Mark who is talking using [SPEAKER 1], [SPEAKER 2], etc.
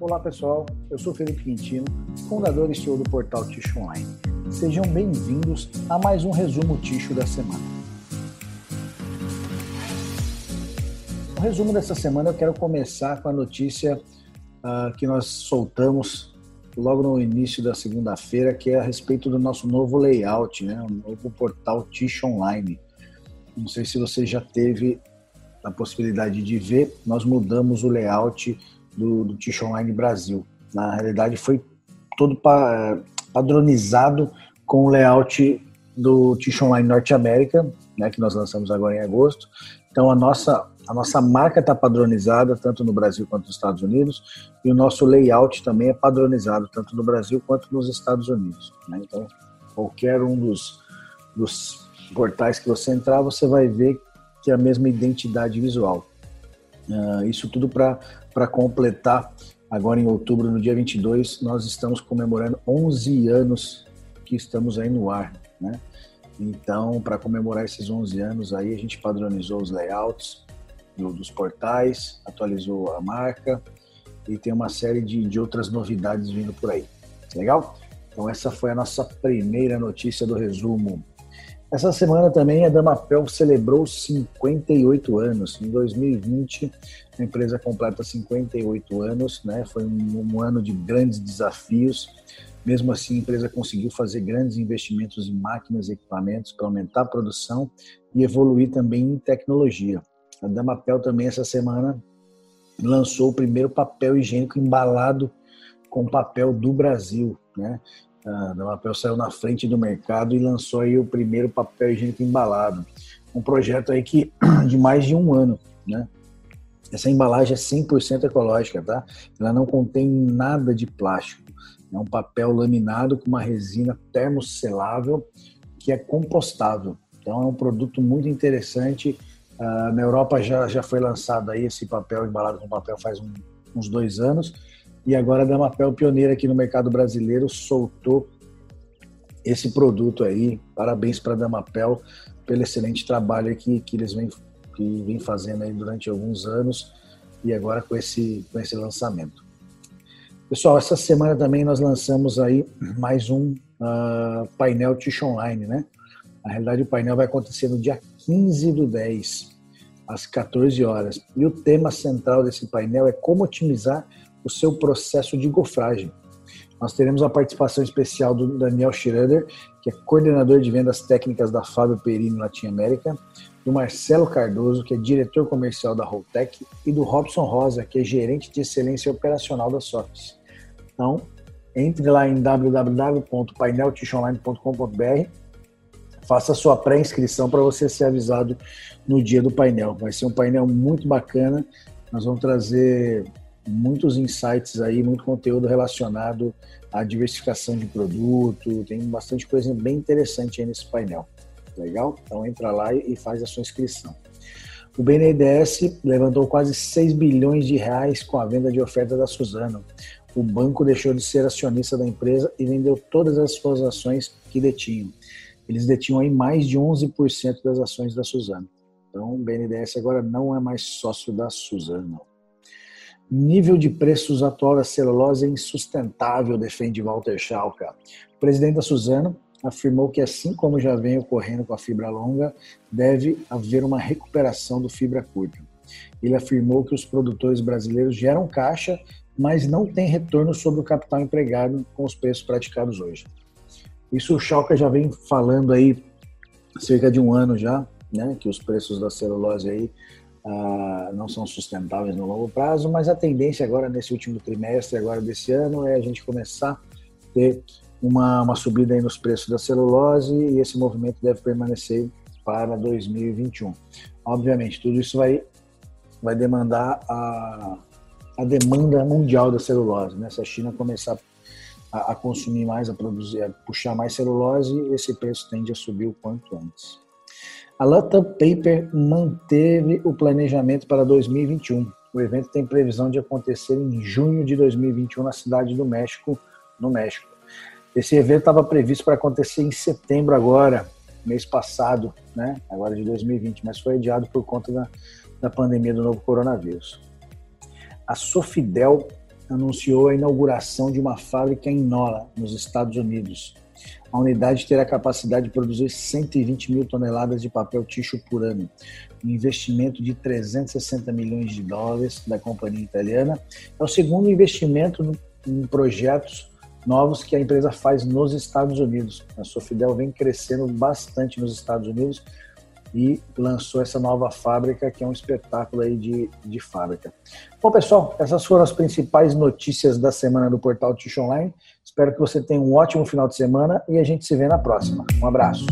[SPEAKER 1] Olá pessoal, eu sou Felipe Quintino, fundador e CEO do portal Ticho Online. Sejam bem-vindos a mais um resumo Ticho da semana. No resumo dessa semana eu quero começar com a notícia uh, que nós soltamos logo no início da segunda-feira, que é a respeito do nosso novo layout, né? o novo portal Ticho Online. Não sei se você já teve a possibilidade de ver, nós mudamos o layout do, do Online Brasil. Na realidade, foi todo pa, padronizado com o layout do Tish Online Norte América, né, que nós lançamos agora em agosto. Então, a nossa, a nossa marca está padronizada tanto no Brasil quanto nos Estados Unidos, e o nosso layout também é padronizado tanto no Brasil quanto nos Estados Unidos. Né? Então, qualquer um dos, dos portais que você entrar, você vai ver que é a mesma identidade visual. Uh, isso tudo para completar, agora em outubro, no dia 22, nós estamos comemorando 11 anos que estamos aí no ar, né? Então, para comemorar esses 11 anos aí, a gente padronizou os layouts do, dos portais, atualizou a marca e tem uma série de, de outras novidades vindo por aí. Legal? Então, essa foi a nossa primeira notícia do resumo essa semana também a Damapel celebrou 58 anos. Em 2020, a empresa completa 58 anos, né? Foi um, um, ano de grandes desafios. Mesmo assim, a empresa conseguiu fazer grandes investimentos em máquinas e equipamentos para aumentar a produção e evoluir também em tecnologia. A Damapel também essa semana lançou o primeiro papel higiênico embalado com papel do Brasil, né? A Damapel saiu na frente do mercado e lançou aí o primeiro papel higiênico embalado. Um projeto aí que de mais de um ano, né? Essa embalagem é 100% ecológica, tá? Ela não contém nada de plástico. É um papel laminado com uma resina termoselável que é compostável. Então é um produto muito interessante. Uh, na Europa já, já foi lançado aí esse papel embalado com papel faz um, uns dois anos e agora a Damapel, pioneira aqui no mercado brasileiro, soltou esse produto aí. Parabéns para a Damapel pelo excelente trabalho que, que eles vêm, que vem fazendo aí durante alguns anos e agora com esse, com esse lançamento. Pessoal, essa semana também nós lançamos aí mais um uh, painel Tish Online, né? Na realidade, o painel vai acontecer no dia 15 do 10, às 14 horas. E o tema central desse painel é como otimizar o seu processo de gofragem. Nós teremos a participação especial do Daniel Schroeder, que é coordenador de vendas técnicas da Fábio Perini Latin América, do Marcelo Cardoso, que é diretor comercial da Holtec, e do Robson Rosa, que é gerente de excelência operacional da Softs. Então, entre lá em www.paineltichonline.com.br, faça sua pré-inscrição para você ser avisado no dia do painel. Vai ser um painel muito bacana. Nós vamos trazer muitos insights aí, muito conteúdo relacionado à diversificação de produto, tem bastante coisa bem interessante aí nesse painel. Legal? Então entra lá e faz a sua inscrição. O BNDES levantou quase 6 bilhões de reais com a venda de oferta da Suzano. O banco deixou de ser acionista da empresa e vendeu todas as suas ações que detinham. Eles detinham aí mais de 11% das ações da Suzano. Então, o BNDES agora não é mais sócio da Suzano. Nível de preços atual da celulose é insustentável, defende Walter Schalka. O presidente da Suzano afirmou que, assim como já vem ocorrendo com a fibra longa, deve haver uma recuperação do fibra curta. Ele afirmou que os produtores brasileiros geram caixa, mas não têm retorno sobre o capital empregado com os preços praticados hoje. Isso o Schalka já vem falando aí cerca de um ano já, né, que os preços da celulose aí ah, não são sustentáveis no longo prazo, mas a tendência agora nesse último trimestre agora desse ano é a gente começar a ter uma, uma subida nos preços da celulose e esse movimento deve permanecer para 2021. Obviamente, tudo isso vai, vai demandar a, a demanda mundial da celulose. Né? Se a China começar a, a consumir mais, a produzir, a puxar mais celulose, esse preço tende a subir o quanto antes. A Latam Paper manteve o planejamento para 2021. O evento tem previsão de acontecer em junho de 2021 na cidade do México, no México. Esse evento estava previsto para acontecer em setembro agora, mês passado, né? Agora de 2020, mas foi adiado por conta da, da pandemia do novo coronavírus. A Sofidel anunciou a inauguração de uma fábrica em Nola, nos Estados Unidos. A unidade terá capacidade de produzir 120 mil toneladas de papel ticho por ano, um investimento de 360 milhões de dólares da companhia italiana. É o segundo investimento em projetos novos que a empresa faz nos Estados Unidos. A Sofidel vem crescendo bastante nos Estados Unidos e lançou essa nova fábrica, que é um espetáculo aí de, de fábrica. Bom, pessoal, essas foram as principais notícias da semana do portal Tish Online. Espero que você tenha um ótimo final de semana e a gente se vê na próxima. Um abraço.